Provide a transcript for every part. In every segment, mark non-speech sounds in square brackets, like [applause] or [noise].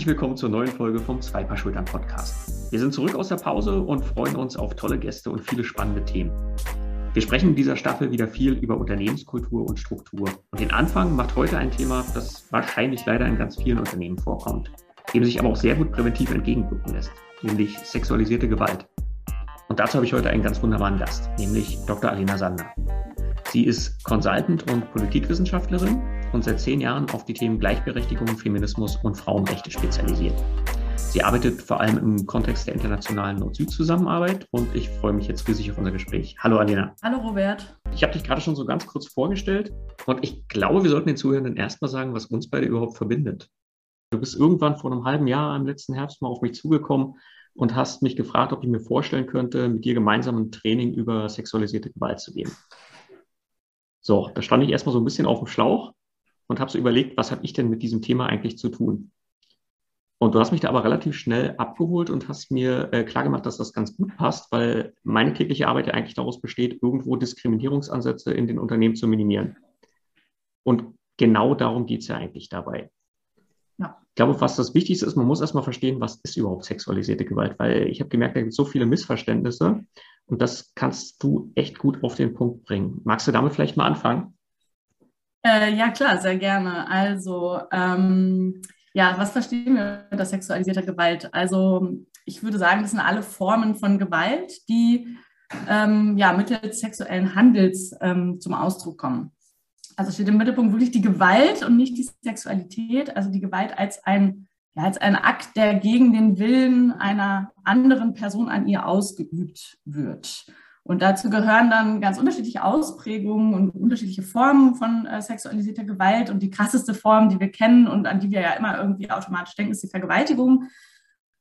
Herzlich willkommen zur neuen Folge vom Zwei Paar Schultern Podcast. Wir sind zurück aus der Pause und freuen uns auf tolle Gäste und viele spannende Themen. Wir sprechen in dieser Staffel wieder viel über Unternehmenskultur und Struktur. Und den Anfang macht heute ein Thema, das wahrscheinlich leider in ganz vielen Unternehmen vorkommt, dem sich aber auch sehr gut präventiv entgegenwirken lässt, nämlich sexualisierte Gewalt. Und dazu habe ich heute einen ganz wunderbaren Gast, nämlich Dr. Alena Sander. Sie ist Consultant und Politikwissenschaftlerin und seit zehn Jahren auf die Themen Gleichberechtigung, Feminismus und Frauenrechte spezialisiert. Sie arbeitet vor allem im Kontext der internationalen Nord-Süd-Zusammenarbeit und ich freue mich jetzt riesig auf unser Gespräch. Hallo Alena. Hallo Robert. Ich habe dich gerade schon so ganz kurz vorgestellt und ich glaube, wir sollten den Zuhörenden erstmal sagen, was uns beide überhaupt verbindet. Du bist irgendwann vor einem halben Jahr im letzten Herbst mal auf mich zugekommen und hast mich gefragt, ob ich mir vorstellen könnte, mit dir gemeinsam ein Training über sexualisierte Gewalt zu geben. So, da stand ich erstmal so ein bisschen auf dem Schlauch und habe so überlegt, was habe ich denn mit diesem Thema eigentlich zu tun? Und du hast mich da aber relativ schnell abgeholt und hast mir äh, klargemacht, dass das ganz gut passt, weil meine tägliche Arbeit ja eigentlich daraus besteht, irgendwo Diskriminierungsansätze in den Unternehmen zu minimieren. Und genau darum geht es ja eigentlich dabei. Ja. Ich glaube, was das Wichtigste ist, man muss erstmal verstehen, was ist überhaupt sexualisierte Gewalt, weil ich habe gemerkt, da gibt es so viele Missverständnisse und das kannst du echt gut auf den Punkt bringen. Magst du damit vielleicht mal anfangen? Äh, ja, klar, sehr gerne. Also, ähm, ja, was verstehen wir unter sexualisierter Gewalt? Also, ich würde sagen, das sind alle Formen von Gewalt, die ähm, ja, mittels sexuellen Handels ähm, zum Ausdruck kommen. Also steht im Mittelpunkt wirklich die Gewalt und nicht die Sexualität, also die Gewalt als ein, ja, als ein Akt, der gegen den Willen einer anderen Person an ihr ausgeübt wird. Und dazu gehören dann ganz unterschiedliche Ausprägungen und unterschiedliche Formen von äh, sexualisierter Gewalt. Und die krasseste Form, die wir kennen und an die wir ja immer irgendwie automatisch denken, ist die Vergewaltigung.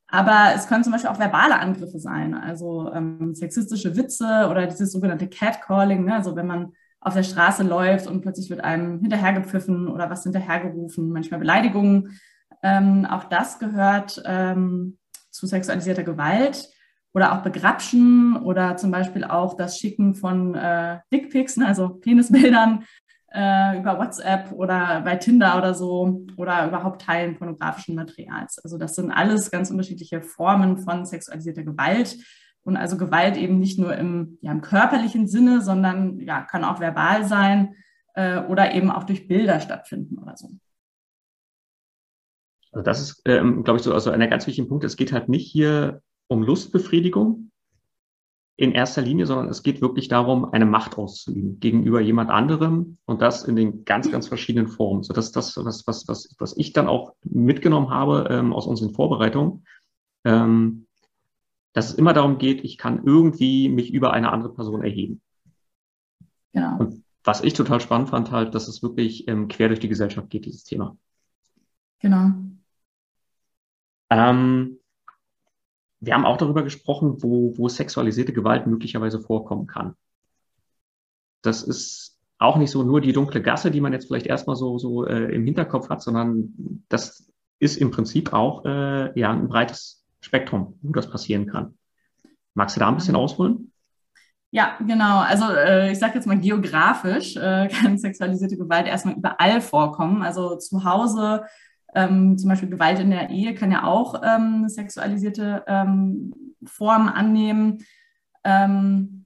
Aber es können zum Beispiel auch verbale Angriffe sein, also ähm, sexistische Witze oder dieses sogenannte Catcalling, ne? also wenn man auf der Straße läuft und plötzlich wird einem hinterhergepfiffen oder was hinterhergerufen, manchmal Beleidigungen. Ähm, auch das gehört ähm, zu sexualisierter Gewalt oder auch Begrapschen oder zum Beispiel auch das Schicken von äh, Dickpics, ne, also Penisbildern äh, über WhatsApp oder bei Tinder oder so oder überhaupt Teilen pornografischen Materials. Also das sind alles ganz unterschiedliche Formen von sexualisierter Gewalt. Und also Gewalt eben nicht nur im, ja, im körperlichen Sinne, sondern ja, kann auch verbal sein äh, oder eben auch durch Bilder stattfinden oder so. Also das ist, ähm, glaube ich, so also ein ganz wichtiger Punkt. Es geht halt nicht hier um Lustbefriedigung in erster Linie, sondern es geht wirklich darum, eine Macht auszuüben gegenüber jemand anderem und das in den ganz, ganz verschiedenen Formen. So dass das, was, was, was, was ich dann auch mitgenommen habe ähm, aus unseren Vorbereitungen, ähm, dass es immer darum geht, ich kann irgendwie mich über eine andere Person erheben. Genau. Und was ich total spannend fand, halt, dass es wirklich ähm, quer durch die Gesellschaft geht, dieses Thema. Genau. Ähm, wir haben auch darüber gesprochen, wo, wo sexualisierte Gewalt möglicherweise vorkommen kann. Das ist auch nicht so nur die dunkle Gasse, die man jetzt vielleicht erstmal so, so äh, im Hinterkopf hat, sondern das ist im Prinzip auch äh, ja, ein breites Spektrum, wo das passieren kann. Magst du da ein bisschen ausholen? Ja, genau. Also äh, ich sage jetzt mal geografisch äh, [laughs] kann sexualisierte Gewalt erstmal überall vorkommen. Also zu Hause ähm, zum Beispiel Gewalt in der Ehe kann ja auch ähm, sexualisierte ähm, Formen annehmen. Ähm,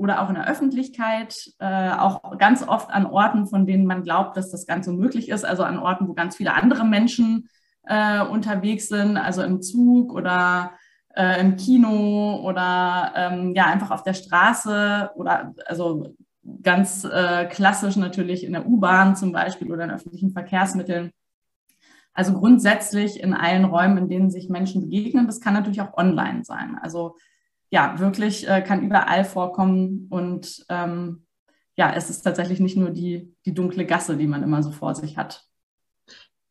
oder auch in der Öffentlichkeit, äh, auch ganz oft an Orten, von denen man glaubt, dass das Ganze möglich ist, also an Orten, wo ganz viele andere Menschen äh, unterwegs sind, also im Zug oder äh, im Kino oder ähm, ja einfach auf der Straße oder also ganz äh, klassisch natürlich in der U-Bahn zum Beispiel oder in öffentlichen Verkehrsmitteln. Also grundsätzlich in allen Räumen, in denen sich Menschen begegnen. Das kann natürlich auch online sein. Also ja, wirklich äh, kann überall vorkommen. Und ähm, ja, es ist tatsächlich nicht nur die, die dunkle Gasse, die man immer so vor sich hat.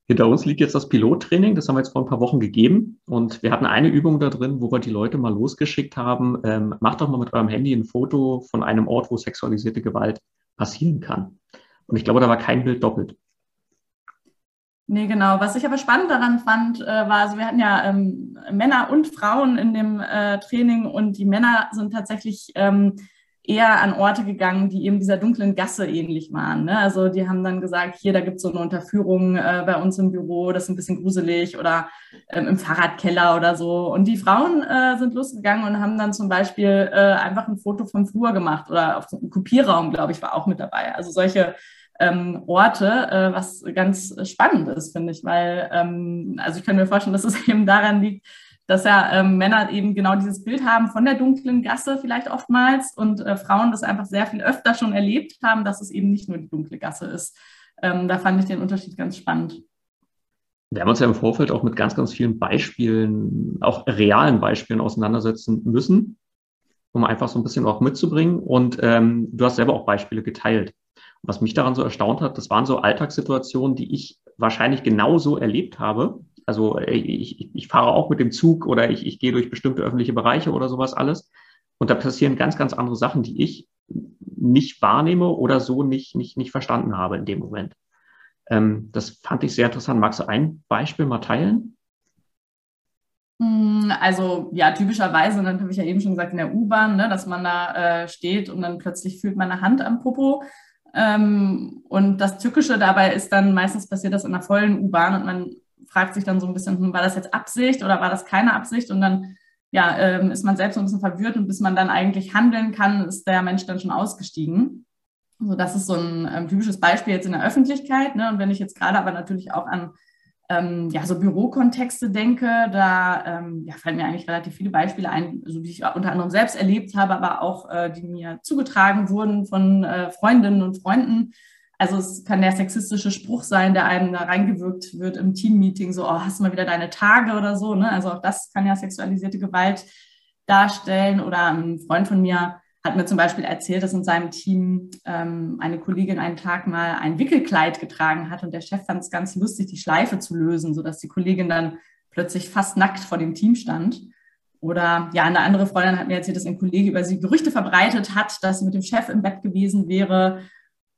Hinter uns liegt jetzt das Pilottraining, das haben wir jetzt vor ein paar Wochen gegeben. Und wir hatten eine Übung da drin, wo wir die Leute mal losgeschickt haben, ähm, macht doch mal mit eurem Handy ein Foto von einem Ort, wo sexualisierte Gewalt passieren kann. Und ich glaube, da war kein Bild doppelt. Nee, genau. Was ich aber spannend daran fand, äh, war, also wir hatten ja ähm, Männer und Frauen in dem äh, Training und die Männer sind tatsächlich ähm, eher an Orte gegangen, die eben dieser dunklen Gasse ähnlich waren. Ne? Also die haben dann gesagt, hier, da gibt es so eine Unterführung äh, bei uns im Büro, das ist ein bisschen gruselig oder ähm, im Fahrradkeller oder so. Und die Frauen äh, sind losgegangen und haben dann zum Beispiel äh, einfach ein Foto vom Flur gemacht oder auf so einem Kopierraum, glaube ich, war auch mit dabei. Also solche ähm, Orte, äh, was ganz spannend ist, finde ich, weil ähm, also ich kann mir vorstellen, dass es [laughs] eben daran liegt, dass ja ähm, Männer eben genau dieses Bild haben von der dunklen Gasse vielleicht oftmals und äh, Frauen das einfach sehr viel öfter schon erlebt haben, dass es eben nicht nur die dunkle Gasse ist. Ähm, da fand ich den Unterschied ganz spannend. Wir haben uns ja im Vorfeld auch mit ganz, ganz vielen Beispielen, auch realen Beispielen auseinandersetzen müssen, um einfach so ein bisschen auch mitzubringen. Und ähm, du hast selber auch Beispiele geteilt. Was mich daran so erstaunt hat, das waren so Alltagssituationen, die ich wahrscheinlich genauso erlebt habe, also äh, ich, ich fahre auch mit dem Zug oder ich, ich gehe durch bestimmte öffentliche Bereiche oder sowas alles. Und da passieren ganz, ganz andere Sachen, die ich nicht wahrnehme oder so nicht, nicht, nicht verstanden habe in dem Moment. Ähm, das fand ich sehr interessant. Magst du ein Beispiel mal teilen? Hm, also ja, typischerweise, dann habe ich ja eben schon gesagt, in der U-Bahn, ne, dass man da äh, steht und dann plötzlich fühlt man eine Hand am Popo. Ähm, und das Tückische dabei ist dann, meistens passiert das in einer vollen U-Bahn und man fragt sich dann so ein bisschen, hm, war das jetzt Absicht oder war das keine Absicht? Und dann ja, ähm, ist man selbst so ein bisschen verwirrt und bis man dann eigentlich handeln kann, ist der Mensch dann schon ausgestiegen. Also das ist so ein ähm, typisches Beispiel jetzt in der Öffentlichkeit. Ne? Und wenn ich jetzt gerade aber natürlich auch an ähm, ja, so Bürokontexte denke, da ähm, ja, fallen mir eigentlich relativ viele Beispiele ein, so wie ich unter anderem selbst erlebt habe, aber auch äh, die mir zugetragen wurden von äh, Freundinnen und Freunden, also es kann der sexistische Spruch sein, der einem da reingewirkt wird im Teammeeting, so, oh, hast du mal wieder deine Tage oder so. Ne? Also auch das kann ja sexualisierte Gewalt darstellen. Oder ein Freund von mir hat mir zum Beispiel erzählt, dass in seinem Team ähm, eine Kollegin einen Tag mal ein Wickelkleid getragen hat und der Chef fand es ganz lustig, die Schleife zu lösen, sodass die Kollegin dann plötzlich fast nackt vor dem Team stand. Oder ja, eine andere Freundin hat mir erzählt, dass ein Kollege über sie Gerüchte verbreitet hat, dass sie mit dem Chef im Bett gewesen wäre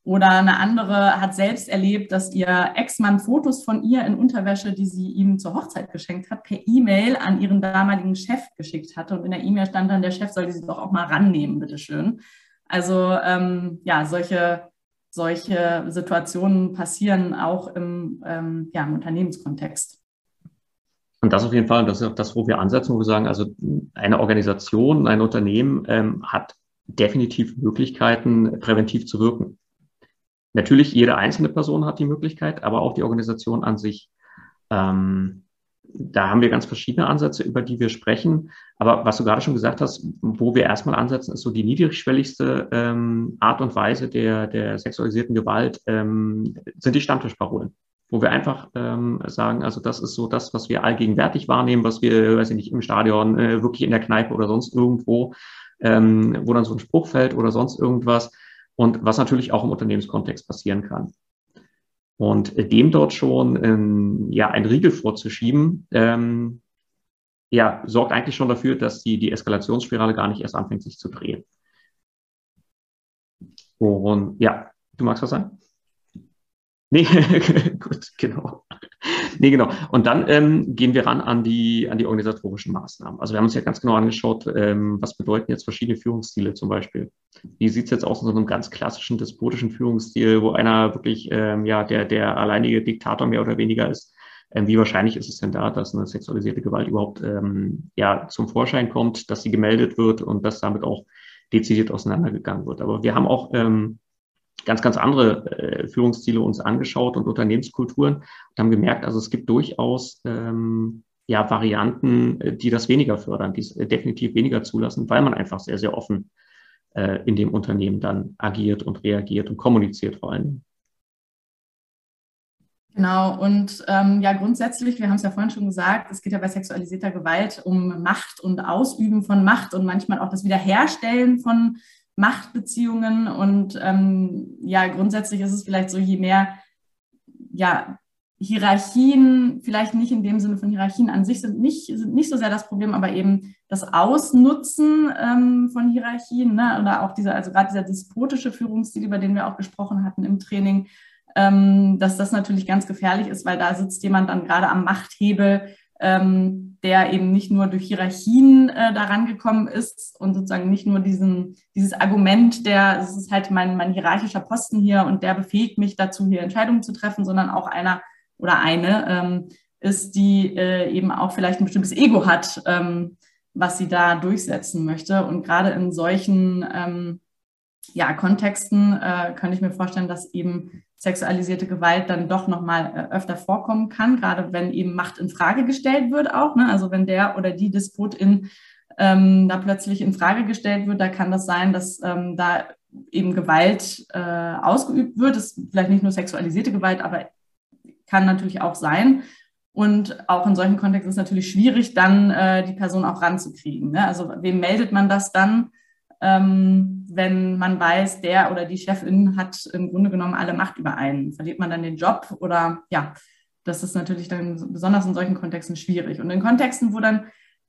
oder eine andere hat selbst erlebt, dass ihr Ex-Mann Fotos von ihr in Unterwäsche, die sie ihm zur Hochzeit geschenkt hat, per E-Mail an ihren damaligen Chef geschickt hatte. Und in der E-Mail stand dann, der Chef soll sie doch auch mal rannehmen, bitteschön. Also ähm, ja, solche, solche Situationen passieren auch im, ähm, ja, im Unternehmenskontext. Und das auf jeden Fall, das ist auch das, wo wir ansetzen, wo wir sagen, also eine Organisation, ein Unternehmen ähm, hat definitiv Möglichkeiten, präventiv zu wirken. Natürlich, jede einzelne Person hat die Möglichkeit, aber auch die Organisation an sich. Ähm, da haben wir ganz verschiedene Ansätze, über die wir sprechen. Aber was du gerade schon gesagt hast, wo wir erstmal ansetzen, ist so die niedrigschwelligste ähm, Art und Weise der, der sexualisierten Gewalt, ähm, sind die Stammtischparolen. Wo wir einfach ähm, sagen, also das ist so das, was wir allgegenwärtig wahrnehmen, was wir, weiß ich nicht, im Stadion, äh, wirklich in der Kneipe oder sonst irgendwo, ähm, wo dann so ein Spruch fällt oder sonst irgendwas und was natürlich auch im Unternehmenskontext passieren kann. Und dem dort schon ähm, ja ein Riegel vorzuschieben, ähm, ja, sorgt eigentlich schon dafür, dass die, die Eskalationsspirale gar nicht erst anfängt, sich zu drehen. Und ja, du magst was sagen? Nee, [laughs] gut, genau. [laughs] Nee, genau. Und dann ähm, gehen wir ran an die, an die organisatorischen Maßnahmen. Also wir haben uns ja ganz genau angeschaut, ähm, was bedeuten jetzt verschiedene Führungsstile zum Beispiel. Wie sieht es jetzt aus in so einem ganz klassischen despotischen Führungsstil, wo einer wirklich ähm, ja der, der alleinige Diktator mehr oder weniger ist? Ähm, wie wahrscheinlich ist es denn da, dass eine sexualisierte Gewalt überhaupt ähm, ja, zum Vorschein kommt, dass sie gemeldet wird und dass damit auch dezidiert auseinandergegangen wird? Aber wir haben auch ähm, ganz, ganz andere äh, Führungsziele uns angeschaut und Unternehmenskulturen und haben gemerkt, also es gibt durchaus ähm, ja, Varianten, äh, die das weniger fördern, die es äh, definitiv weniger zulassen, weil man einfach sehr, sehr offen äh, in dem Unternehmen dann agiert und reagiert und kommuniziert vor allem. Genau, und ähm, ja, grundsätzlich, wir haben es ja vorhin schon gesagt, es geht ja bei sexualisierter Gewalt um Macht und Ausüben von Macht und manchmal auch das Wiederherstellen von Machtbeziehungen. Und ähm, ja, grundsätzlich ist es vielleicht so, je mehr ja, Hierarchien, vielleicht nicht in dem Sinne von Hierarchien an sich, sind nicht, sind nicht so sehr das Problem, aber eben das Ausnutzen ähm, von Hierarchien ne? oder auch dieser, also gerade dieser despotische Führungsstil, über den wir auch gesprochen hatten im Training, ähm, dass das natürlich ganz gefährlich ist, weil da sitzt jemand dann gerade am Machthebel, ähm, der eben nicht nur durch Hierarchien äh, daran gekommen ist und sozusagen nicht nur diesen, dieses Argument, der, es ist halt mein, mein hierarchischer Posten hier und der befähigt mich dazu, hier Entscheidungen zu treffen, sondern auch einer oder eine ähm, ist, die äh, eben auch vielleicht ein bestimmtes Ego hat, ähm, was sie da durchsetzen möchte. Und gerade in solchen ähm, ja, Kontexten äh, könnte ich mir vorstellen, dass eben sexualisierte Gewalt dann doch nochmal äh, öfter vorkommen kann, gerade wenn eben Macht in Frage gestellt wird auch. Ne? Also wenn der oder die Despotin ähm, da plötzlich in Frage gestellt wird, da kann das sein, dass ähm, da eben Gewalt äh, ausgeübt wird. Das ist vielleicht nicht nur sexualisierte Gewalt, aber kann natürlich auch sein. Und auch in solchen Kontexten ist es natürlich schwierig, dann äh, die Person auch ranzukriegen. Ne? Also wem meldet man das dann? Ähm, wenn man weiß, der oder die Chefin hat im Grunde genommen alle Macht über einen. Verliert man dann den Job oder ja, das ist natürlich dann besonders in solchen Kontexten schwierig. Und in Kontexten, wo dann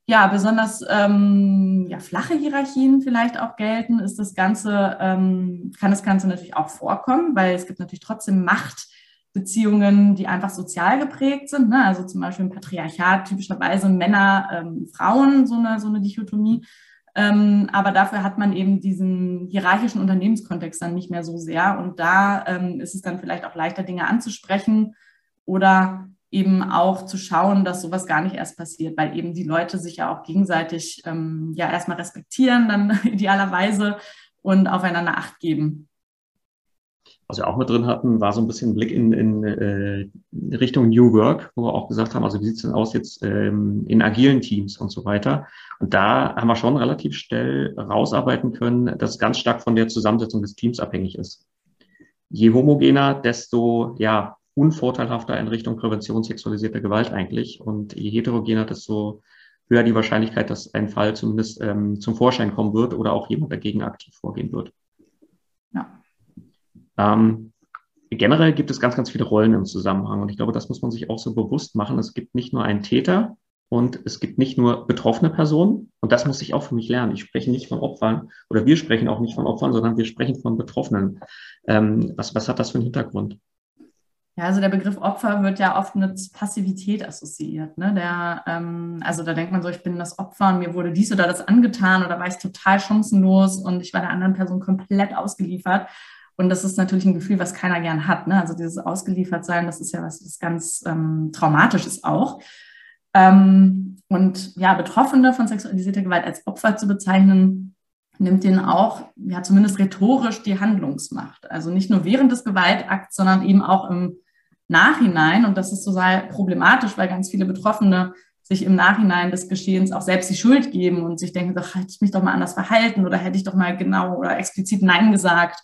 ja besonders ähm, ja, flache Hierarchien vielleicht auch gelten, ist das Ganze, ähm, kann das Ganze natürlich auch vorkommen, weil es gibt natürlich trotzdem Machtbeziehungen, die einfach sozial geprägt sind. Ne? Also zum Beispiel im Patriarchat typischerweise Männer, ähm, Frauen, so eine, so eine Dichotomie. Ähm, aber dafür hat man eben diesen hierarchischen Unternehmenskontext dann nicht mehr so sehr. Und da ähm, ist es dann vielleicht auch leichter, Dinge anzusprechen oder eben auch zu schauen, dass sowas gar nicht erst passiert, weil eben die Leute sich ja auch gegenseitig ähm, ja erstmal respektieren, dann [laughs] idealerweise und aufeinander Acht geben. Was wir auch mit drin hatten, war so ein bisschen ein Blick in, in äh, Richtung New Work, wo wir auch gesagt haben, also wie sieht es denn aus jetzt ähm, in agilen Teams und so weiter. Und da haben wir schon relativ schnell rausarbeiten können, dass ganz stark von der Zusammensetzung des Teams abhängig ist. Je homogener, desto ja, unvorteilhafter in Richtung Prävention sexualisierter Gewalt eigentlich. Und je heterogener, desto höher die Wahrscheinlichkeit, dass ein Fall zumindest ähm, zum Vorschein kommen wird oder auch jemand dagegen aktiv vorgehen wird. Ähm, generell gibt es ganz, ganz viele Rollen im Zusammenhang und ich glaube, das muss man sich auch so bewusst machen. Es gibt nicht nur einen Täter und es gibt nicht nur betroffene Personen und das muss ich auch für mich lernen. Ich spreche nicht von Opfern oder wir sprechen auch nicht von Opfern, sondern wir sprechen von Betroffenen. Ähm, was, was hat das für einen Hintergrund? Ja, also der Begriff Opfer wird ja oft mit Passivität assoziiert. Ne? Der, ähm, also da denkt man so, ich bin das Opfer und mir wurde dies oder das angetan oder war ich total chancenlos und ich war der anderen Person komplett ausgeliefert. Und das ist natürlich ein Gefühl, was keiner gern hat. Ne? Also dieses Ausgeliefertsein, das ist ja was, das ganz ähm, Traumatisches auch. Ähm, und ja, Betroffene von sexualisierter Gewalt als Opfer zu bezeichnen, nimmt denen auch, ja, zumindest rhetorisch die Handlungsmacht. Also nicht nur während des Gewaltakts, sondern eben auch im Nachhinein. Und das ist total problematisch, weil ganz viele Betroffene sich im Nachhinein des Geschehens auch selbst die Schuld geben und sich denken, doch, hätte ich mich doch mal anders verhalten oder hätte ich doch mal genau oder explizit Nein gesagt.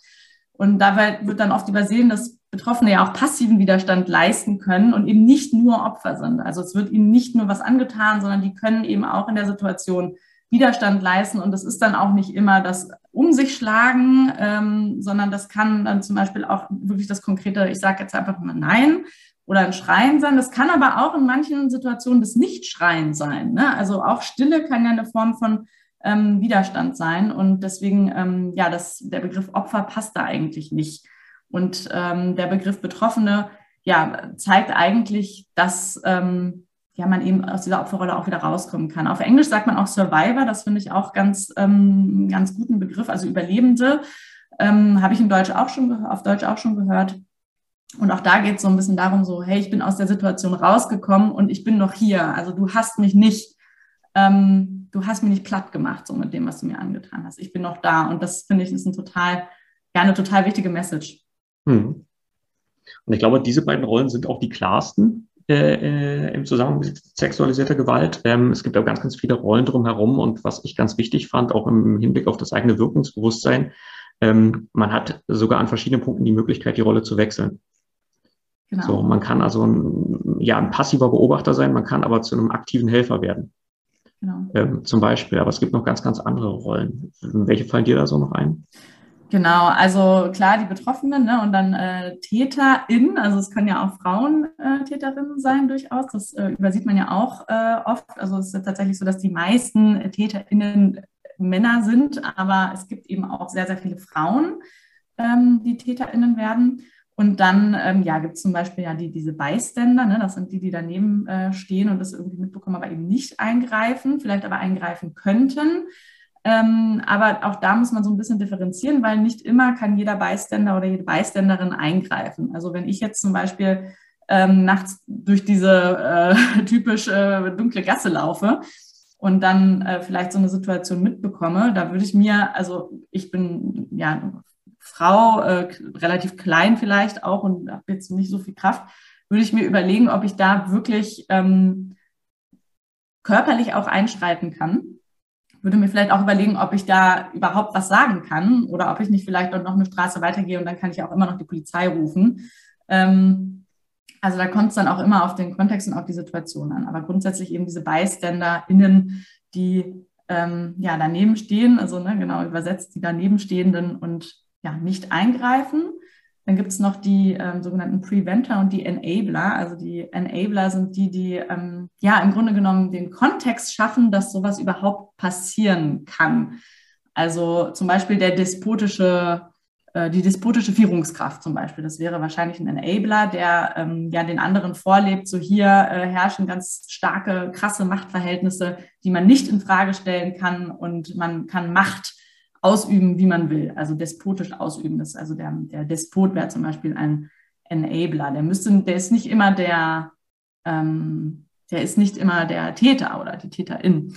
Und dabei wird dann oft übersehen, dass Betroffene ja auch passiven Widerstand leisten können und eben nicht nur Opfer sind. Also es wird ihnen nicht nur was angetan, sondern die können eben auch in der Situation Widerstand leisten. Und das ist dann auch nicht immer das Um sich schlagen, ähm, sondern das kann dann zum Beispiel auch wirklich das konkrete, ich sage jetzt einfach mal Nein oder ein Schreien sein. Das kann aber auch in manchen Situationen das Nicht-Schreien sein. Ne? Also auch Stille kann ja eine Form von ähm, Widerstand sein. Und deswegen, ähm, ja, das, der Begriff Opfer passt da eigentlich nicht. Und ähm, der Begriff Betroffene, ja, zeigt eigentlich, dass ähm, ja, man eben aus dieser Opferrolle auch wieder rauskommen kann. Auf Englisch sagt man auch Survivor, das finde ich auch ganz, ähm, ganz guten Begriff, also Überlebende. Ähm, Habe ich in Deutsch auch schon auf Deutsch auch schon gehört. Und auch da geht es so ein bisschen darum, so, hey, ich bin aus der Situation rausgekommen und ich bin noch hier. Also du hast mich nicht ähm, du hast mir nicht platt gemacht, so mit dem, was du mir angetan hast. Ich bin noch da. Und das finde ich ist ein total, ja, eine total wichtige Message. Hm. Und ich glaube, diese beiden Rollen sind auch die klarsten äh, äh, im Zusammenhang mit sexualisierter Gewalt. Ähm, es gibt auch ganz, ganz viele Rollen drumherum. Und was ich ganz wichtig fand, auch im Hinblick auf das eigene Wirkungsbewusstsein, ähm, man hat sogar an verschiedenen Punkten die Möglichkeit, die Rolle zu wechseln. Genau. So, man kann also ein, ja, ein passiver Beobachter sein, man kann aber zu einem aktiven Helfer werden. Genau. Ähm, zum Beispiel. Aber es gibt noch ganz, ganz andere Rollen. Welche fallen dir da so noch ein? Genau, also klar, die Betroffenen ne, und dann äh, TäterInnen, also es können ja auch Frauen äh, Täterinnen sein durchaus, das äh, übersieht man ja auch äh, oft. Also es ist tatsächlich so, dass die meisten TäterInnen Männer sind, aber es gibt eben auch sehr, sehr viele Frauen, ähm, die TäterInnen werden. Und dann ähm, ja, gibt es zum Beispiel ja die, diese Bystander, ne? das sind die, die daneben äh, stehen und das irgendwie mitbekommen, aber eben nicht eingreifen, vielleicht aber eingreifen könnten. Ähm, aber auch da muss man so ein bisschen differenzieren, weil nicht immer kann jeder Bystander oder jede Bystanderin eingreifen. Also wenn ich jetzt zum Beispiel ähm, nachts durch diese äh, [laughs] typisch äh, dunkle Gasse laufe und dann äh, vielleicht so eine Situation mitbekomme, da würde ich mir, also ich bin ja Frau, äh, relativ klein vielleicht auch und habe jetzt nicht so viel Kraft, würde ich mir überlegen, ob ich da wirklich ähm, körperlich auch einschreiten kann. Würde mir vielleicht auch überlegen, ob ich da überhaupt was sagen kann oder ob ich nicht vielleicht noch eine Straße weitergehe und dann kann ich auch immer noch die Polizei rufen. Ähm, also da kommt es dann auch immer auf den Kontext und auf die Situation an. Aber grundsätzlich eben diese ByständerInnen, die ähm, ja daneben stehen, also ne, genau übersetzt, die daneben stehenden und ja, nicht eingreifen. Dann gibt es noch die ähm, sogenannten Preventer und die Enabler. Also die Enabler sind die, die ähm, ja im Grunde genommen den Kontext schaffen, dass sowas überhaupt passieren kann. Also zum Beispiel der despotische, äh, die despotische Führungskraft zum Beispiel. Das wäre wahrscheinlich ein Enabler, der ähm, ja den anderen vorlebt. So hier äh, herrschen ganz starke, krasse Machtverhältnisse, die man nicht in Frage stellen kann und man kann Macht ausüben, wie man will, also despotisch ausüben. Das, also der, der Despot wäre zum Beispiel ein Enabler. Der müsste, der ist nicht immer der, ähm, der ist nicht immer der Täter oder die Täterin.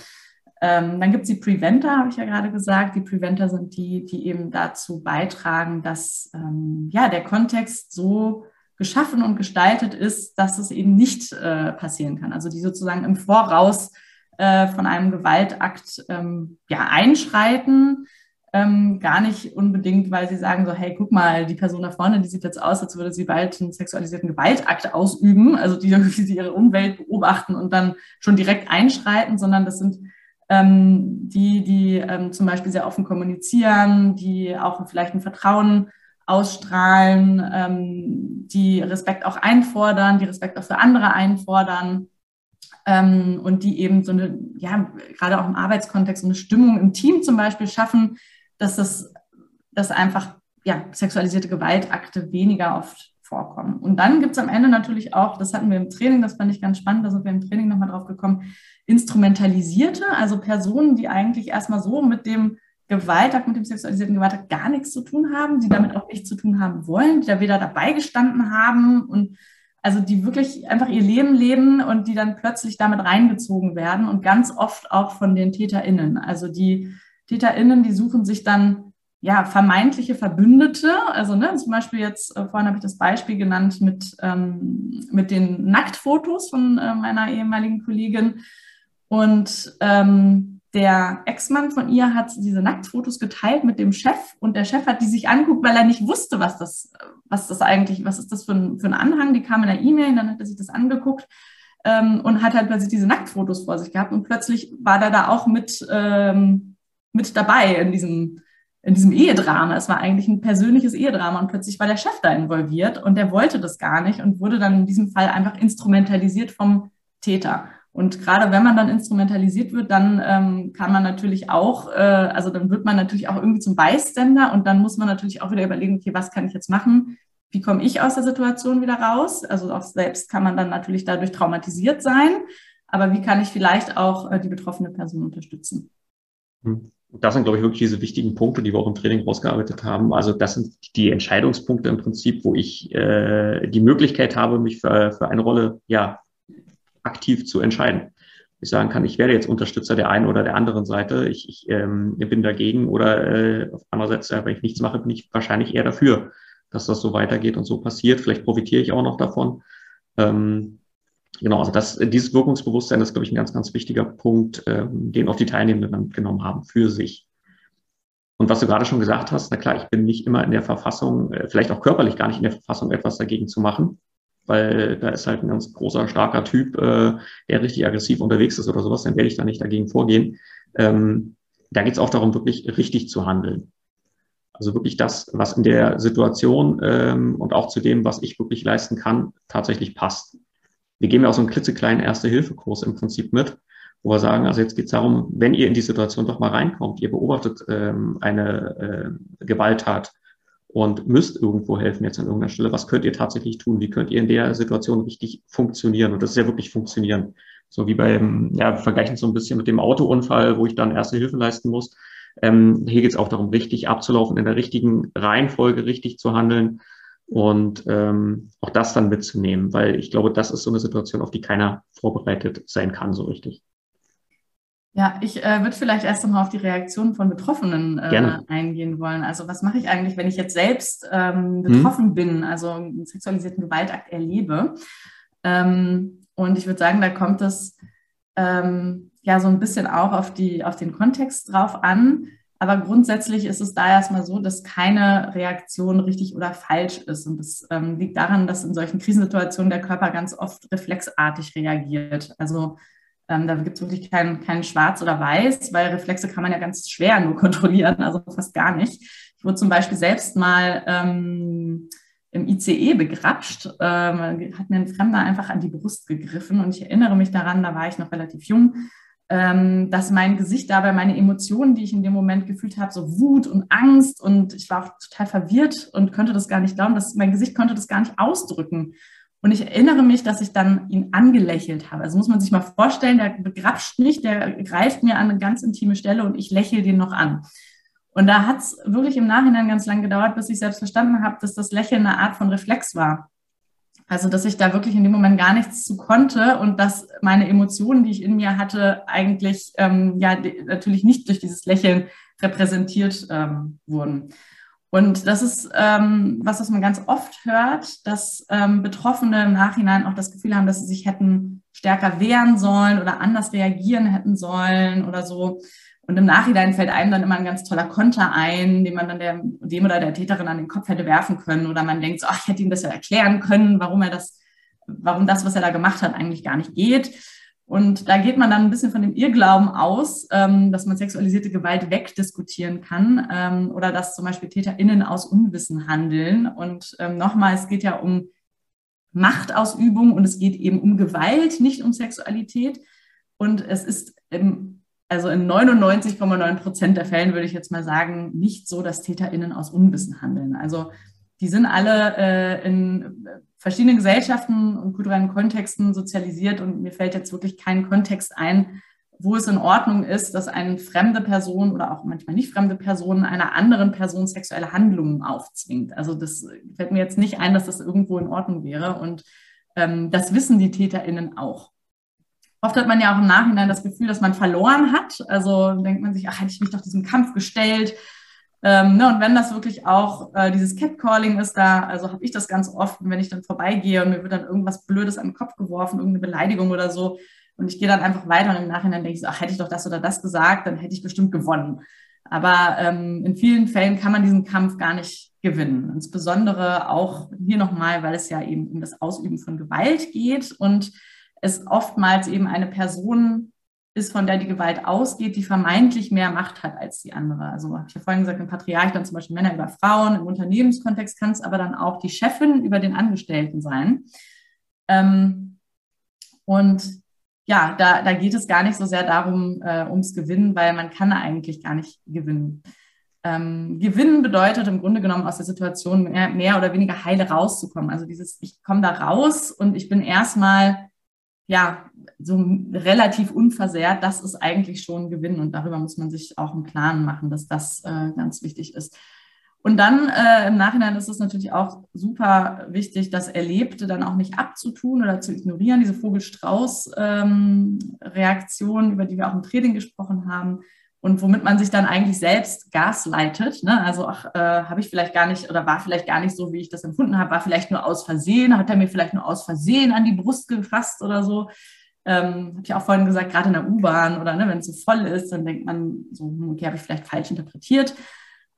Ähm, dann gibt es die Preventer, habe ich ja gerade gesagt. Die Preventer sind die, die eben dazu beitragen, dass ähm, ja, der Kontext so geschaffen und gestaltet ist, dass es eben nicht äh, passieren kann. Also die sozusagen im Voraus äh, von einem Gewaltakt ähm, ja, einschreiten, ähm, gar nicht unbedingt, weil sie sagen so, hey, guck mal, die Person da vorne, die sieht jetzt aus, als würde sie bald einen sexualisierten Gewaltakt ausüben, also die, [laughs] wie sie ihre Umwelt beobachten und dann schon direkt einschreiten, sondern das sind ähm, die, die ähm, zum Beispiel sehr offen kommunizieren, die auch vielleicht ein Vertrauen ausstrahlen, ähm, die Respekt auch einfordern, die Respekt auch für andere einfordern. Ähm, und die eben so eine, ja, gerade auch im Arbeitskontext, so eine Stimmung im Team zum Beispiel schaffen, dass das dass einfach ja, sexualisierte Gewaltakte weniger oft vorkommen. Und dann gibt es am Ende natürlich auch, das hatten wir im Training, das fand ich ganz spannend, da sind wir im Training nochmal drauf gekommen, Instrumentalisierte, also Personen, die eigentlich erstmal so mit dem Gewaltakt, mit dem sexualisierten Gewaltakt gar nichts zu tun haben, die damit auch nichts zu tun haben wollen, die da weder dabei gestanden haben und also die wirklich einfach ihr Leben leben und die dann plötzlich damit reingezogen werden und ganz oft auch von den TäterInnen. Also die TäterInnen, die suchen sich dann ja vermeintliche Verbündete. Also ne, zum Beispiel jetzt, äh, vorhin habe ich das Beispiel genannt mit, ähm, mit den Nacktfotos von äh, meiner ehemaligen Kollegin. Und ähm, der Ex-Mann von ihr hat diese Nacktfotos geteilt mit dem Chef und der Chef hat die sich anguckt, weil er nicht wusste, was das, was das eigentlich, was ist das für ein, für ein Anhang. Die kam in der E-Mail, dann hat er sich das angeguckt ähm, und hat halt plötzlich diese Nacktfotos vor sich gehabt und plötzlich war er da auch mit, ähm, mit dabei in diesem, in diesem Ehedrama. Es war eigentlich ein persönliches Ehedrama und plötzlich war der Chef da involviert und der wollte das gar nicht und wurde dann in diesem Fall einfach instrumentalisiert vom Täter. Und gerade wenn man dann instrumentalisiert wird, dann ähm, kann man natürlich auch, äh, also dann wird man natürlich auch irgendwie zum Beiständer und dann muss man natürlich auch wieder überlegen, okay, was kann ich jetzt machen? Wie komme ich aus der Situation wieder raus? Also auch selbst kann man dann natürlich dadurch traumatisiert sein, aber wie kann ich vielleicht auch äh, die betroffene Person unterstützen? Hm das sind, glaube ich, wirklich diese wichtigen Punkte, die wir auch im Training rausgearbeitet haben. Also das sind die Entscheidungspunkte im Prinzip, wo ich äh, die Möglichkeit habe, mich für, für eine Rolle ja aktiv zu entscheiden. Ich sagen kann, ich werde jetzt Unterstützer der einen oder der anderen Seite, ich, ich ähm, bin dagegen oder äh, auf andererseits, wenn ich nichts mache, bin ich wahrscheinlich eher dafür, dass das so weitergeht und so passiert. Vielleicht profitiere ich auch noch davon. Ähm, Genau, also das, dieses Wirkungsbewusstsein ist, glaube ich, ein ganz, ganz wichtiger Punkt, ähm, den auch die Teilnehmenden dann mitgenommen haben für sich. Und was du gerade schon gesagt hast, na klar, ich bin nicht immer in der Verfassung, äh, vielleicht auch körperlich gar nicht in der Verfassung, etwas dagegen zu machen, weil da ist halt ein ganz großer, starker Typ, äh, der richtig aggressiv unterwegs ist oder sowas, dann werde ich da nicht dagegen vorgehen. Ähm, da geht es auch darum, wirklich richtig zu handeln. Also wirklich das, was in der Situation ähm, und auch zu dem, was ich wirklich leisten kann, tatsächlich passt wir geben ja auch so einen klitzekleinen Erste-Hilfe-Kurs im Prinzip mit, wo wir sagen, also jetzt geht es darum, wenn ihr in die Situation doch mal reinkommt, ihr beobachtet ähm, eine äh, Gewalttat und müsst irgendwo helfen jetzt an irgendeiner Stelle. Was könnt ihr tatsächlich tun? Wie könnt ihr in der Situation richtig funktionieren? Und das ist ja wirklich funktionieren. So wie beim, ja, wir vergleichen es so ein bisschen mit dem Autounfall, wo ich dann erste Hilfe leisten muss. Ähm, hier geht es auch darum, richtig abzulaufen, in der richtigen Reihenfolge richtig zu handeln und ähm, auch das dann mitzunehmen, weil ich glaube, das ist so eine Situation, auf die keiner vorbereitet sein kann, so richtig. Ja, ich äh, würde vielleicht erst einmal auf die Reaktionen von Betroffenen äh, eingehen wollen. Also was mache ich eigentlich, wenn ich jetzt selbst ähm, hm? betroffen hm. bin, also einen sexualisierten Gewaltakt erlebe? Ähm, und ich würde sagen, da kommt es ähm, ja so ein bisschen auch auf, die, auf den Kontext drauf an. Aber grundsätzlich ist es da erstmal so, dass keine Reaktion richtig oder falsch ist. Und das ähm, liegt daran, dass in solchen Krisensituationen der Körper ganz oft reflexartig reagiert. Also ähm, da gibt es wirklich kein, kein Schwarz oder Weiß, weil Reflexe kann man ja ganz schwer nur [laughs] kontrollieren, also fast gar nicht. Ich wurde zum Beispiel selbst mal ähm, im ICE begrapscht, ähm, hat mir ein Fremder einfach an die Brust gegriffen und ich erinnere mich daran, da war ich noch relativ jung, ähm, dass mein Gesicht dabei, meine Emotionen, die ich in dem Moment gefühlt habe, so Wut und Angst und ich war total verwirrt und konnte das gar nicht glauben, dass mein Gesicht konnte das gar nicht ausdrücken. Und ich erinnere mich, dass ich dann ihn angelächelt habe. Also muss man sich mal vorstellen, der begrapscht mich, der greift mir an eine ganz intime Stelle und ich lächle den noch an. Und da hat es wirklich im Nachhinein ganz lang gedauert, bis ich selbst verstanden habe, dass das Lächeln eine Art von Reflex war. Also, dass ich da wirklich in dem Moment gar nichts zu konnte und dass meine Emotionen, die ich in mir hatte, eigentlich ähm, ja natürlich nicht durch dieses Lächeln repräsentiert ähm, wurden. Und das ist ähm, was, was man ganz oft hört, dass ähm, Betroffene im Nachhinein auch das Gefühl haben, dass sie sich hätten stärker wehren sollen oder anders reagieren hätten sollen oder so. Und im Nachhinein fällt einem dann immer ein ganz toller Konter ein, den man dann der, dem oder der Täterin an den Kopf hätte werfen können. Oder man denkt so, ach, ich hätte ihm das ja erklären können, warum er das, warum das, was er da gemacht hat, eigentlich gar nicht geht. Und da geht man dann ein bisschen von dem Irrglauben aus, ähm, dass man sexualisierte Gewalt wegdiskutieren kann ähm, oder dass zum Beispiel TäterInnen aus Unwissen handeln. Und ähm, nochmal, es geht ja um Machtausübung und es geht eben um Gewalt, nicht um Sexualität. Und es ist im, also in 99,9 Prozent der Fällen würde ich jetzt mal sagen, nicht so, dass TäterInnen aus Unwissen handeln. Also die sind alle äh, in verschiedenen Gesellschaften und kulturellen Kontexten sozialisiert und mir fällt jetzt wirklich kein Kontext ein, wo es in Ordnung ist, dass eine fremde Person oder auch manchmal nicht fremde Person einer anderen Person sexuelle Handlungen aufzwingt. Also das fällt mir jetzt nicht ein, dass das irgendwo in Ordnung wäre und ähm, das wissen die TäterInnen auch. Oft hat man ja auch im Nachhinein das Gefühl, dass man verloren hat. Also denkt man sich, ach, hätte ich mich doch diesem Kampf gestellt, ähm, ne, und wenn das wirklich auch äh, dieses Catcalling ist, da, also habe ich das ganz oft, wenn ich dann vorbeigehe und mir wird dann irgendwas Blödes an den Kopf geworfen, irgendeine Beleidigung oder so, und ich gehe dann einfach weiter und im Nachhinein denke ich so, ach, hätte ich doch das oder das gesagt, dann hätte ich bestimmt gewonnen. Aber ähm, in vielen Fällen kann man diesen Kampf gar nicht gewinnen. Insbesondere auch hier nochmal, weil es ja eben um das Ausüben von Gewalt geht und es oftmals eben eine Person ist, von der die Gewalt ausgeht, die vermeintlich mehr Macht hat als die andere. Also habe ich ja vorhin gesagt, im Patriarch dann zum Beispiel Männer über Frauen, im Unternehmenskontext kann es aber dann auch die Chefin über den Angestellten sein. Ähm, und ja, da, da geht es gar nicht so sehr darum, äh, ums Gewinnen, weil man kann eigentlich gar nicht gewinnen. Ähm, gewinnen bedeutet im Grunde genommen aus der Situation mehr, mehr oder weniger heile rauszukommen. Also dieses, ich komme da raus und ich bin erstmal ja, so relativ unversehrt, das ist eigentlich schon ein Gewinn und darüber muss man sich auch einen Plan machen, dass das äh, ganz wichtig ist. Und dann äh, im Nachhinein ist es natürlich auch super wichtig, das Erlebte dann auch nicht abzutun oder zu ignorieren, diese Vogel-Strauß-Reaktion, ähm, über die wir auch im Training gesprochen haben, und womit man sich dann eigentlich selbst gasleitet. Ne? Also, äh, habe ich vielleicht gar nicht oder war vielleicht gar nicht so, wie ich das empfunden habe, war vielleicht nur aus Versehen, hat er mir vielleicht nur aus Versehen an die Brust gefasst oder so. Ähm, habe ich auch vorhin gesagt, gerade in der U-Bahn oder ne, wenn es so voll ist, dann denkt man so, hm, okay, habe ich vielleicht falsch interpretiert.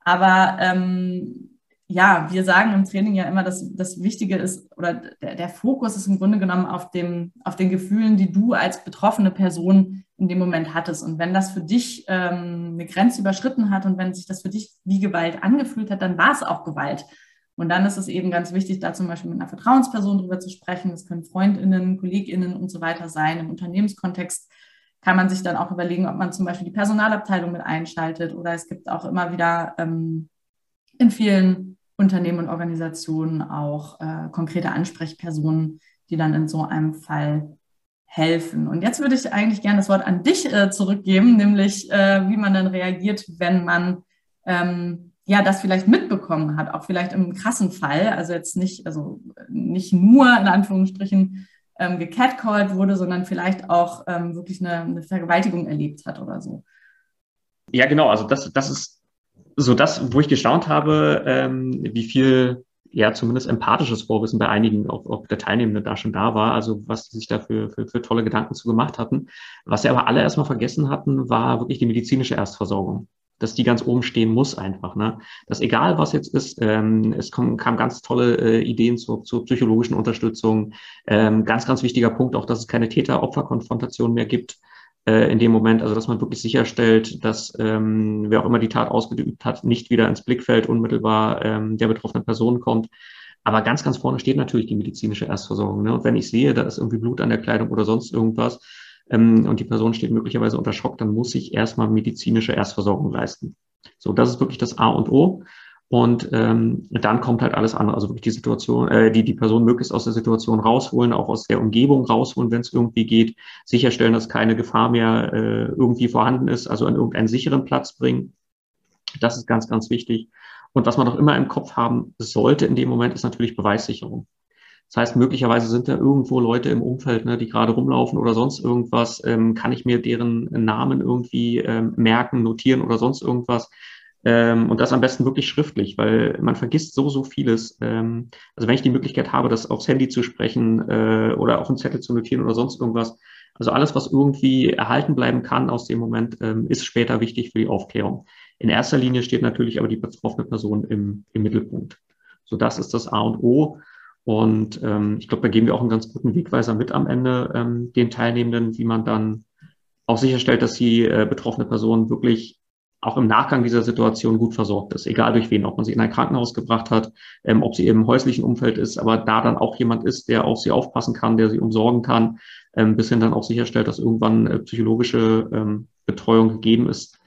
Aber ähm, ja, wir sagen im Training ja immer, dass das Wichtige ist oder der, der Fokus ist im Grunde genommen auf, dem, auf den Gefühlen, die du als betroffene Person in dem Moment hattest. Und wenn das für dich ähm, eine Grenze überschritten hat und wenn sich das für dich wie Gewalt angefühlt hat, dann war es auch Gewalt. Und dann ist es eben ganz wichtig, da zum Beispiel mit einer Vertrauensperson drüber zu sprechen. Das können Freundinnen, Kolleginnen und so weiter sein. Im Unternehmenskontext kann man sich dann auch überlegen, ob man zum Beispiel die Personalabteilung mit einschaltet. Oder es gibt auch immer wieder ähm, in vielen Unternehmen und Organisationen auch äh, konkrete Ansprechpersonen, die dann in so einem Fall helfen. Und jetzt würde ich eigentlich gerne das Wort an dich äh, zurückgeben, nämlich äh, wie man dann reagiert, wenn man ähm, ja das vielleicht mitbekommen hat, auch vielleicht im krassen Fall, also jetzt nicht, also nicht nur in Anführungsstrichen ähm, gecatcalled wurde, sondern vielleicht auch ähm, wirklich eine, eine Vergewaltigung erlebt hat oder so. Ja, genau. Also das, das ist so das, wo ich gestaunt habe, ähm, wie viel ja zumindest empathisches Vorwissen bei einigen auch, auch der Teilnehmenden da schon da war, also was sie sich da für, für, für tolle Gedanken zu gemacht hatten. Was sie aber alle erstmal vergessen hatten, war wirklich die medizinische Erstversorgung dass die ganz oben stehen muss einfach. Ne? Dass egal was jetzt ist, ähm, es kam, kam ganz tolle äh, Ideen zur, zur psychologischen Unterstützung. Ähm, ganz, ganz wichtiger Punkt auch, dass es keine Täter-Opfer-Konfrontation mehr gibt äh, in dem Moment. Also dass man wirklich sicherstellt, dass ähm, wer auch immer die Tat ausgeübt hat, nicht wieder ins Blickfeld unmittelbar ähm, der betroffenen Person kommt. Aber ganz, ganz vorne steht natürlich die medizinische Erstversorgung. Ne? Und wenn ich sehe, da ist irgendwie Blut an der Kleidung oder sonst irgendwas, ähm, und die Person steht möglicherweise unter Schock, dann muss ich erstmal medizinische Erstversorgung leisten. So, das ist wirklich das A und O. Und ähm, dann kommt halt alles andere, also wirklich die Situation, äh, die die Person möglichst aus der Situation rausholen, auch aus der Umgebung rausholen, wenn es irgendwie geht, sicherstellen, dass keine Gefahr mehr äh, irgendwie vorhanden ist, also an irgendeinen sicheren Platz bringen. Das ist ganz, ganz wichtig. Und was man auch immer im Kopf haben sollte in dem Moment, ist natürlich Beweissicherung. Das heißt, möglicherweise sind da irgendwo Leute im Umfeld, ne, die gerade rumlaufen oder sonst irgendwas. Ähm, kann ich mir deren Namen irgendwie ähm, merken, notieren oder sonst irgendwas? Ähm, und das am besten wirklich schriftlich, weil man vergisst so, so vieles. Ähm, also wenn ich die Möglichkeit habe, das aufs Handy zu sprechen äh, oder auf einen Zettel zu notieren oder sonst irgendwas. Also alles, was irgendwie erhalten bleiben kann aus dem Moment, ähm, ist später wichtig für die Aufklärung. In erster Linie steht natürlich aber die betroffene Person im, im Mittelpunkt. So, das ist das A und O. Und ähm, ich glaube, da geben wir auch einen ganz guten Wegweiser mit am Ende ähm, den Teilnehmenden, wie man dann auch sicherstellt, dass die äh, betroffene Person wirklich auch im Nachgang dieser Situation gut versorgt ist, egal durch wen, ob man sie in ein Krankenhaus gebracht hat, ähm, ob sie im häuslichen Umfeld ist, aber da dann auch jemand ist, der auf sie aufpassen kann, der sie umsorgen kann, ähm, bis hin dann auch sicherstellt, dass irgendwann äh, psychologische ähm, Betreuung gegeben ist.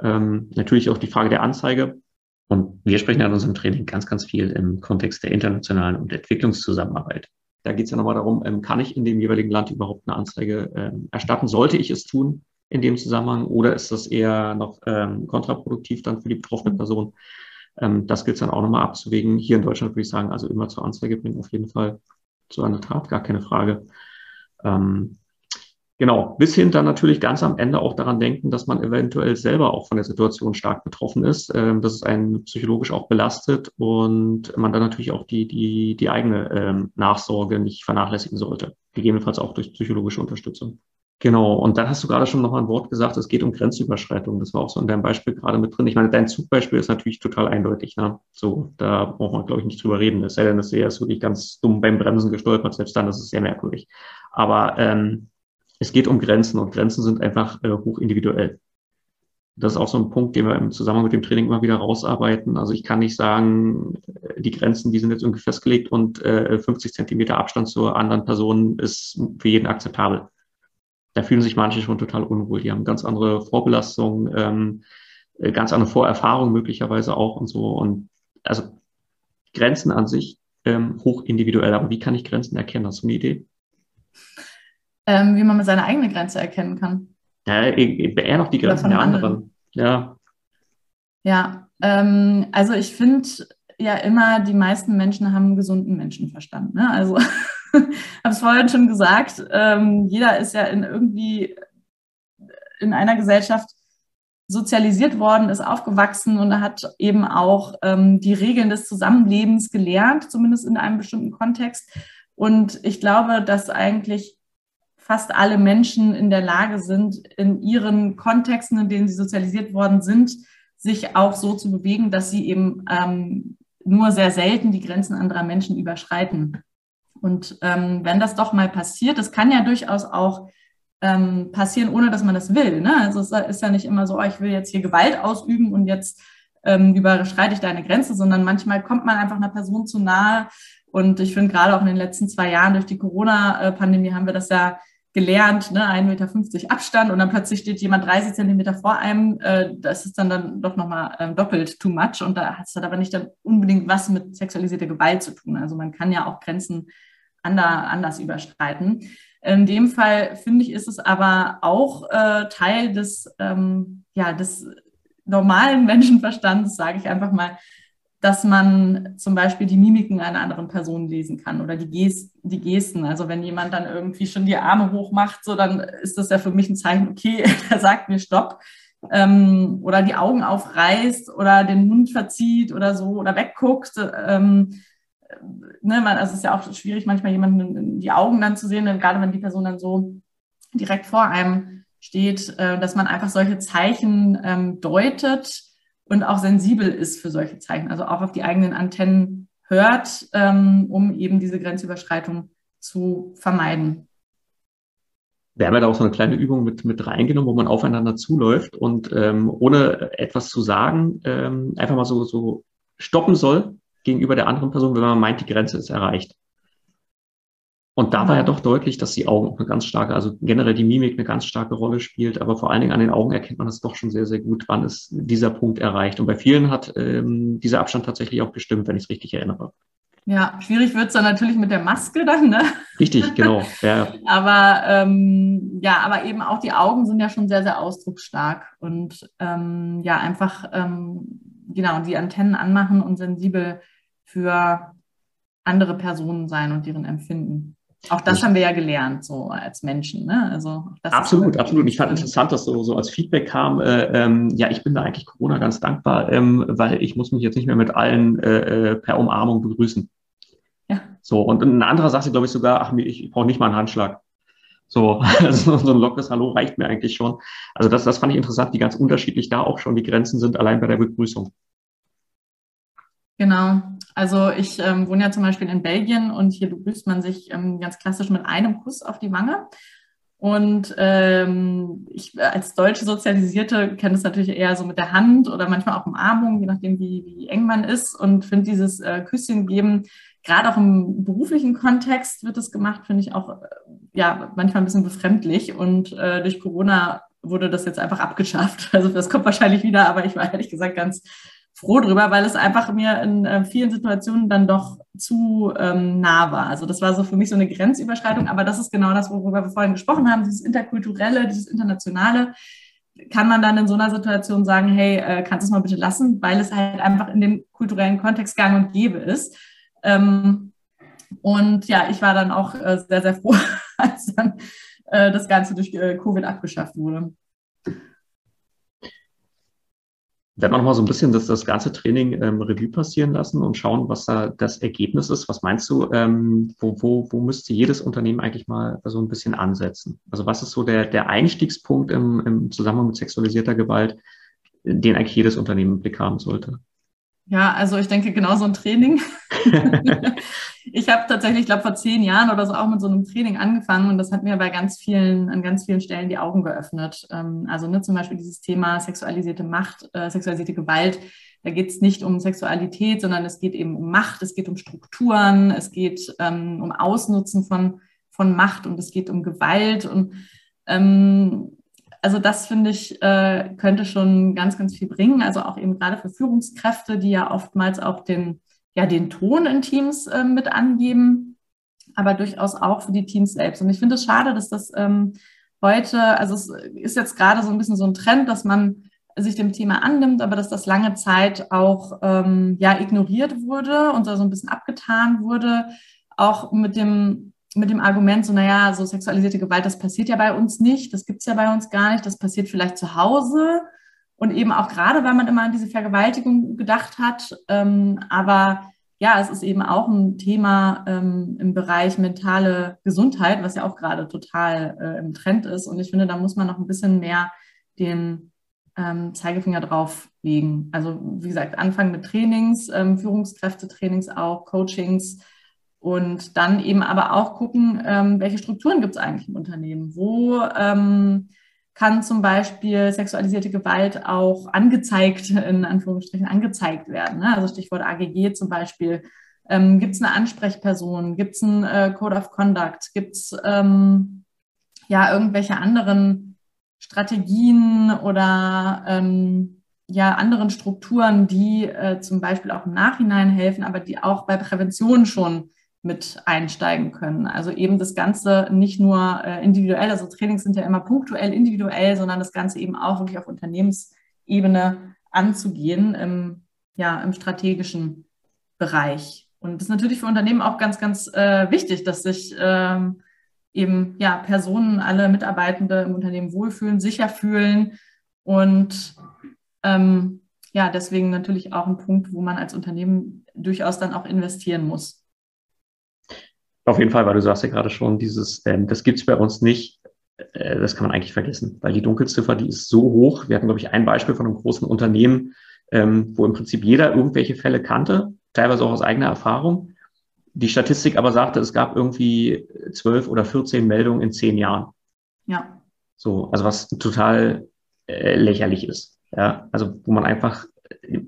Ähm, natürlich auch die Frage der Anzeige. Und wir sprechen ja in unserem Training ganz, ganz viel im Kontext der internationalen und Entwicklungszusammenarbeit. Da geht es ja nochmal darum, ähm, kann ich in dem jeweiligen Land überhaupt eine Anzeige ähm, erstatten? Sollte ich es tun in dem Zusammenhang oder ist das eher noch ähm, kontraproduktiv dann für die betroffene Person? Ähm, das gilt es dann auch nochmal abzuwägen. Hier in Deutschland würde ich sagen, also immer zur Anzeige bringen, auf jeden Fall zu einer Tat, gar keine Frage. Ähm, Genau, bis hin dann natürlich ganz am Ende auch daran denken, dass man eventuell selber auch von der Situation stark betroffen ist, ähm, dass es einen psychologisch auch belastet und man dann natürlich auch die, die, die eigene ähm, Nachsorge nicht vernachlässigen sollte, gegebenenfalls auch durch psychologische Unterstützung. Genau, und dann hast du gerade schon nochmal ein Wort gesagt, es geht um Grenzüberschreitung. Das war auch so in deinem Beispiel gerade mit drin. Ich meine, dein Zugbeispiel ist natürlich total eindeutig. Ne? So, da braucht man, glaube ich, nicht drüber reden. Es sei denn, dass er ist wirklich ganz dumm beim Bremsen gestolpert. Selbst dann ist es sehr merkwürdig. Aber ähm, es geht um Grenzen und Grenzen sind einfach äh, hoch individuell. Das ist auch so ein Punkt, den wir im Zusammenhang mit dem Training immer wieder rausarbeiten. Also ich kann nicht sagen, äh, die Grenzen, die sind jetzt irgendwie festgelegt und äh, 50 Zentimeter Abstand zur anderen Person ist für jeden akzeptabel. Da fühlen sich manche schon total unwohl. Die haben ganz andere Vorbelastungen, ähm, äh, ganz andere Vorerfahrungen möglicherweise auch und so. Und also Grenzen an sich ähm, hoch individuell. Aber wie kann ich Grenzen erkennen? Hast du eine Idee? ähm, wie man seine eigene Grenze erkennen kann. Ja, eher noch die Grenzen der anderen. anderen. Ja. Ja, ähm, also ich finde ja immer, die meisten Menschen haben einen gesunden Menschenverstand. Ne? Also, [laughs] habe es vorhin schon gesagt, ähm, jeder ist ja in irgendwie in einer Gesellschaft sozialisiert worden, ist aufgewachsen und hat eben auch ähm, die Regeln des Zusammenlebens gelernt, zumindest in einem bestimmten Kontext. Und ich glaube, dass eigentlich fast alle Menschen in der Lage sind, in ihren Kontexten, in denen sie sozialisiert worden sind, sich auch so zu bewegen, dass sie eben ähm, nur sehr selten die Grenzen anderer Menschen überschreiten. Und ähm, wenn das doch mal passiert, das kann ja durchaus auch ähm, passieren, ohne dass man das will. Ne? Also es ist ja nicht immer so, oh, ich will jetzt hier Gewalt ausüben und jetzt ähm, überschreite ich deine Grenze, sondern manchmal kommt man einfach einer Person zu nahe. Und ich finde gerade auch in den letzten zwei Jahren durch die Corona-Pandemie haben wir das ja gelernt, ne, 1,50 Meter Abstand und dann plötzlich steht jemand 30 Zentimeter vor einem. Äh, das ist dann, dann doch nochmal äh, doppelt too much und da hat es aber nicht dann unbedingt was mit sexualisierter Gewalt zu tun. Also man kann ja auch Grenzen ander, anders überschreiten. In dem Fall finde ich, ist es aber auch äh, Teil des, ähm, ja, des normalen Menschenverstands, sage ich einfach mal, dass man zum Beispiel die Mimiken einer anderen Person lesen kann oder die, Gest, die Gesten. Also wenn jemand dann irgendwie schon die Arme hoch macht, so dann ist das ja für mich ein Zeichen, okay, [laughs] der sagt mir Stopp. Ähm, oder die Augen aufreißt oder den Mund verzieht oder so oder wegguckt. Ähm, ne, man, also es ist ja auch schwierig, manchmal jemanden in die Augen dann zu sehen, gerade wenn die Person dann so direkt vor einem steht, äh, dass man einfach solche Zeichen ähm, deutet und auch sensibel ist für solche Zeichen, also auch auf die eigenen Antennen hört, ähm, um eben diese Grenzüberschreitung zu vermeiden. Wir haben ja da auch so eine kleine Übung mit, mit reingenommen, wo man aufeinander zuläuft und ähm, ohne etwas zu sagen, ähm, einfach mal so, so stoppen soll gegenüber der anderen Person, wenn man meint, die Grenze ist erreicht. Und da war ja doch deutlich, dass die Augen auch eine ganz starke, also generell die Mimik eine ganz starke Rolle spielt, aber vor allen Dingen an den Augen erkennt man das doch schon sehr, sehr gut, wann ist dieser Punkt erreicht. Und bei vielen hat ähm, dieser Abstand tatsächlich auch gestimmt, wenn ich es richtig erinnere. Ja, schwierig wird es dann natürlich mit der Maske dann, ne? Richtig, genau. Ja. [laughs] aber ähm, ja, aber eben auch die Augen sind ja schon sehr, sehr ausdrucksstark und ähm, ja, einfach ähm, genau die Antennen anmachen und sensibel für andere Personen sein und deren Empfinden. Auch das haben wir ja gelernt, so als Menschen. Ne? Also absolut, absolut. Ich fand interessant, dass so, so als Feedback kam, äh, ähm, ja, ich bin da eigentlich Corona ganz dankbar, ähm, weil ich muss mich jetzt nicht mehr mit allen äh, äh per Umarmung begrüßen. Ja. So, und eine andere Sache, glaube ich sogar, ach, ich, ich brauche nicht mal einen Handschlag. So, [laughs] also so ein lockeres Hallo reicht mir eigentlich schon. Also das, das fand ich interessant, wie ganz unterschiedlich da auch schon die Grenzen sind, allein bei der Begrüßung. Genau. Also ich ähm, wohne ja zum Beispiel in Belgien und hier begrüßt man sich ähm, ganz klassisch mit einem Kuss auf die Wange. Und ähm, ich als deutsche Sozialisierte kenne es natürlich eher so mit der Hand oder manchmal auch Umarmung, je nachdem, wie, wie eng man ist. Und finde dieses äh, Küsschen geben, gerade auch im beruflichen Kontext wird es gemacht, finde ich auch äh, ja manchmal ein bisschen befremdlich. Und äh, durch Corona wurde das jetzt einfach abgeschafft. [laughs] Also das kommt wahrscheinlich wieder, aber ich war ehrlich gesagt ganz froh drüber, weil es einfach mir in äh, vielen Situationen dann doch zu ähm, nah war. Also das war so für mich so eine Grenzüberschreitung, aber das ist genau das, worüber wir vorhin gesprochen haben, dieses interkulturelle, dieses internationale. Kann man dann in so einer Situation sagen, hey, äh, kannst du es mal bitte lassen, weil es halt einfach in dem kulturellen Kontext gang und gäbe ist. Ähm, und ja, ich war dann auch äh, sehr, sehr froh, [laughs] als dann äh, das Ganze durch äh, Covid abgeschafft wurde werden wir nochmal so ein bisschen das, das ganze Training ähm, Revue passieren lassen und schauen, was da das Ergebnis ist. Was meinst du, ähm, wo, wo, wo müsste jedes Unternehmen eigentlich mal so ein bisschen ansetzen? Also was ist so der, der Einstiegspunkt im, im Zusammenhang mit sexualisierter Gewalt, den eigentlich jedes Unternehmen im Blick haben sollte? Ja, also ich denke genau so ein Training. [laughs] ich habe tatsächlich, ich glaube, vor zehn Jahren oder so auch mit so einem Training angefangen und das hat mir bei ganz vielen, an ganz vielen Stellen die Augen geöffnet. Ähm, also ne, zum Beispiel dieses Thema sexualisierte Macht, äh, sexualisierte Gewalt. Da geht es nicht um Sexualität, sondern es geht eben um Macht, es geht um Strukturen, es geht ähm, um Ausnutzen von, von Macht und es geht um Gewalt und ähm, also das finde ich, äh, könnte schon ganz, ganz viel bringen. Also auch eben gerade für Führungskräfte, die ja oftmals auch den, ja, den Ton in Teams äh, mit angeben, aber durchaus auch für die Teams selbst. Und ich finde es schade, dass das ähm, heute, also es ist jetzt gerade so ein bisschen so ein Trend, dass man sich dem Thema annimmt, aber dass das lange Zeit auch ähm, ja ignoriert wurde und so ein bisschen abgetan wurde, auch mit dem mit dem Argument, so, naja, so sexualisierte Gewalt, das passiert ja bei uns nicht, das gibt es ja bei uns gar nicht, das passiert vielleicht zu Hause. Und eben auch gerade, weil man immer an diese Vergewaltigung gedacht hat. Ähm, aber ja, es ist eben auch ein Thema ähm, im Bereich mentale Gesundheit, was ja auch gerade total äh, im Trend ist. Und ich finde, da muss man noch ein bisschen mehr den ähm, Zeigefinger drauf legen. Also wie gesagt, anfangen mit Trainings, ähm, Führungskräftetrainings auch, Coachings, und dann eben aber auch gucken, ähm, welche Strukturen gibt es eigentlich im Unternehmen? Wo ähm, kann zum Beispiel sexualisierte Gewalt auch angezeigt, in Anführungsstrichen angezeigt werden? Ne? Also Stichwort AGG zum Beispiel. Ähm, gibt es eine Ansprechperson? Gibt es einen äh, Code of Conduct? Gibt es ähm, ja irgendwelche anderen Strategien oder ähm, ja anderen Strukturen, die äh, zum Beispiel auch im Nachhinein helfen, aber die auch bei Prävention schon mit einsteigen können. Also eben das Ganze nicht nur äh, individuell, also Trainings sind ja immer punktuell individuell, sondern das Ganze eben auch wirklich auf Unternehmensebene anzugehen, im, ja, im strategischen Bereich. Und das ist natürlich für Unternehmen auch ganz, ganz äh, wichtig, dass sich ähm, eben ja, Personen, alle Mitarbeitende im Unternehmen wohlfühlen, sicher fühlen und ähm, ja, deswegen natürlich auch ein Punkt, wo man als Unternehmen durchaus dann auch investieren muss. Auf jeden Fall, weil du sagst ja gerade schon, dieses, ähm, das gibt es bei uns nicht. Äh, das kann man eigentlich vergessen, weil die Dunkelziffer, die ist so hoch. Wir hatten, glaube ich, ein Beispiel von einem großen Unternehmen, ähm, wo im Prinzip jeder irgendwelche Fälle kannte, teilweise auch aus eigener Erfahrung. Die Statistik aber sagte, es gab irgendwie zwölf oder 14 Meldungen in zehn Jahren. Ja. So, also was total äh, lächerlich ist. Ja, also wo man einfach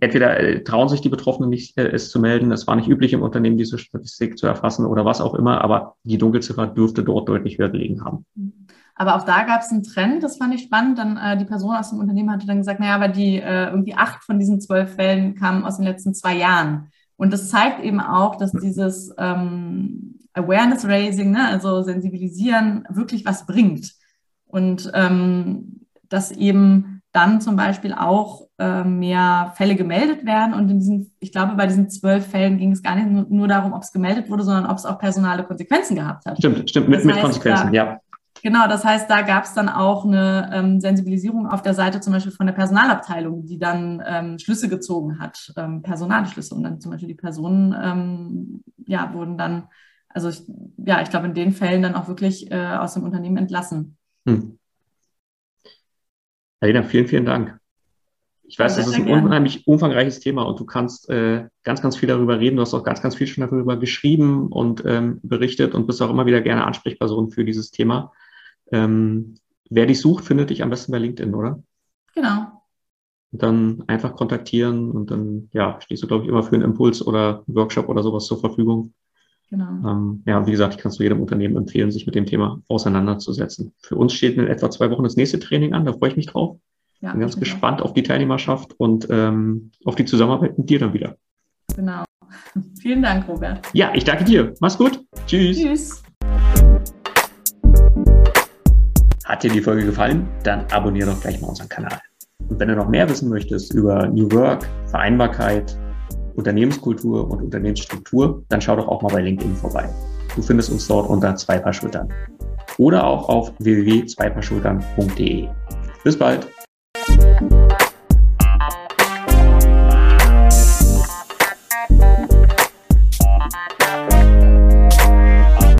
entweder äh, trauen sich die Betroffenen nicht, äh, es zu melden, es war nicht üblich im Unternehmen, diese Statistik zu erfassen oder was auch immer, aber die Dunkelziffer dürfte dort deutlich höher gelegen haben. Aber auch da gab es einen Trend, das fand ich spannend. Dann äh, die Person aus dem Unternehmen hatte dann gesagt, naja, aber die äh, irgendwie acht von diesen zwölf Fällen kamen aus den letzten zwei Jahren. Und das zeigt eben auch, dass dieses ähm, Awareness Raising, ne, also Sensibilisieren, wirklich was bringt. Und ähm, dass eben dann zum Beispiel auch äh, mehr Fälle gemeldet werden. Und in diesen, ich glaube, bei diesen zwölf Fällen ging es gar nicht nur darum, ob es gemeldet wurde, sondern ob es auch personale Konsequenzen gehabt hat. Stimmt, stimmt, mit, mit Konsequenzen, da, ja. Genau, das heißt, da gab es dann auch eine ähm, Sensibilisierung auf der Seite zum Beispiel von der Personalabteilung, die dann ähm, Schlüsse gezogen hat, ähm, Personalschlüsse. Und dann zum Beispiel die Personen, ähm, ja, wurden dann, also ich, ja, ich glaube, in den Fällen dann auch wirklich äh, aus dem Unternehmen entlassen. Hm. Alina, vielen, vielen Dank. Ich weiß, das ist ein unheimlich umfangreiches Thema und du kannst äh, ganz, ganz viel darüber reden. Du hast auch ganz, ganz viel schon darüber geschrieben und ähm, berichtet und bist auch immer wieder gerne Ansprechperson für dieses Thema. Ähm, wer dich sucht, findet dich am besten bei LinkedIn, oder? Genau. Und dann einfach kontaktieren und dann, ja, stehst du, glaube ich, immer für einen Impuls oder einen Workshop oder sowas zur Verfügung. Genau. Ähm, ja, wie gesagt, ich kann es jedem Unternehmen empfehlen, sich mit dem Thema auseinanderzusetzen. Für uns steht in etwa zwei Wochen das nächste Training an, da freue ich mich drauf. Ja, Bin ganz gespannt auf die Teilnehmerschaft und ähm, auf die Zusammenarbeit mit dir dann wieder. Genau. [laughs] Vielen Dank, Robert. Ja, ich danke dir. Mach's gut. Tschüss. Tschüss. Hat dir die Folge gefallen? Dann abonniere doch gleich mal unseren Kanal. Und wenn du noch mehr wissen möchtest über New Work, Vereinbarkeit, Unternehmenskultur und Unternehmensstruktur, dann schau doch auch mal bei LinkedIn vorbei. Du findest uns dort unter zwei Paar Schultern. Oder auch auf www.zweipaarschultern.de. Bis bald!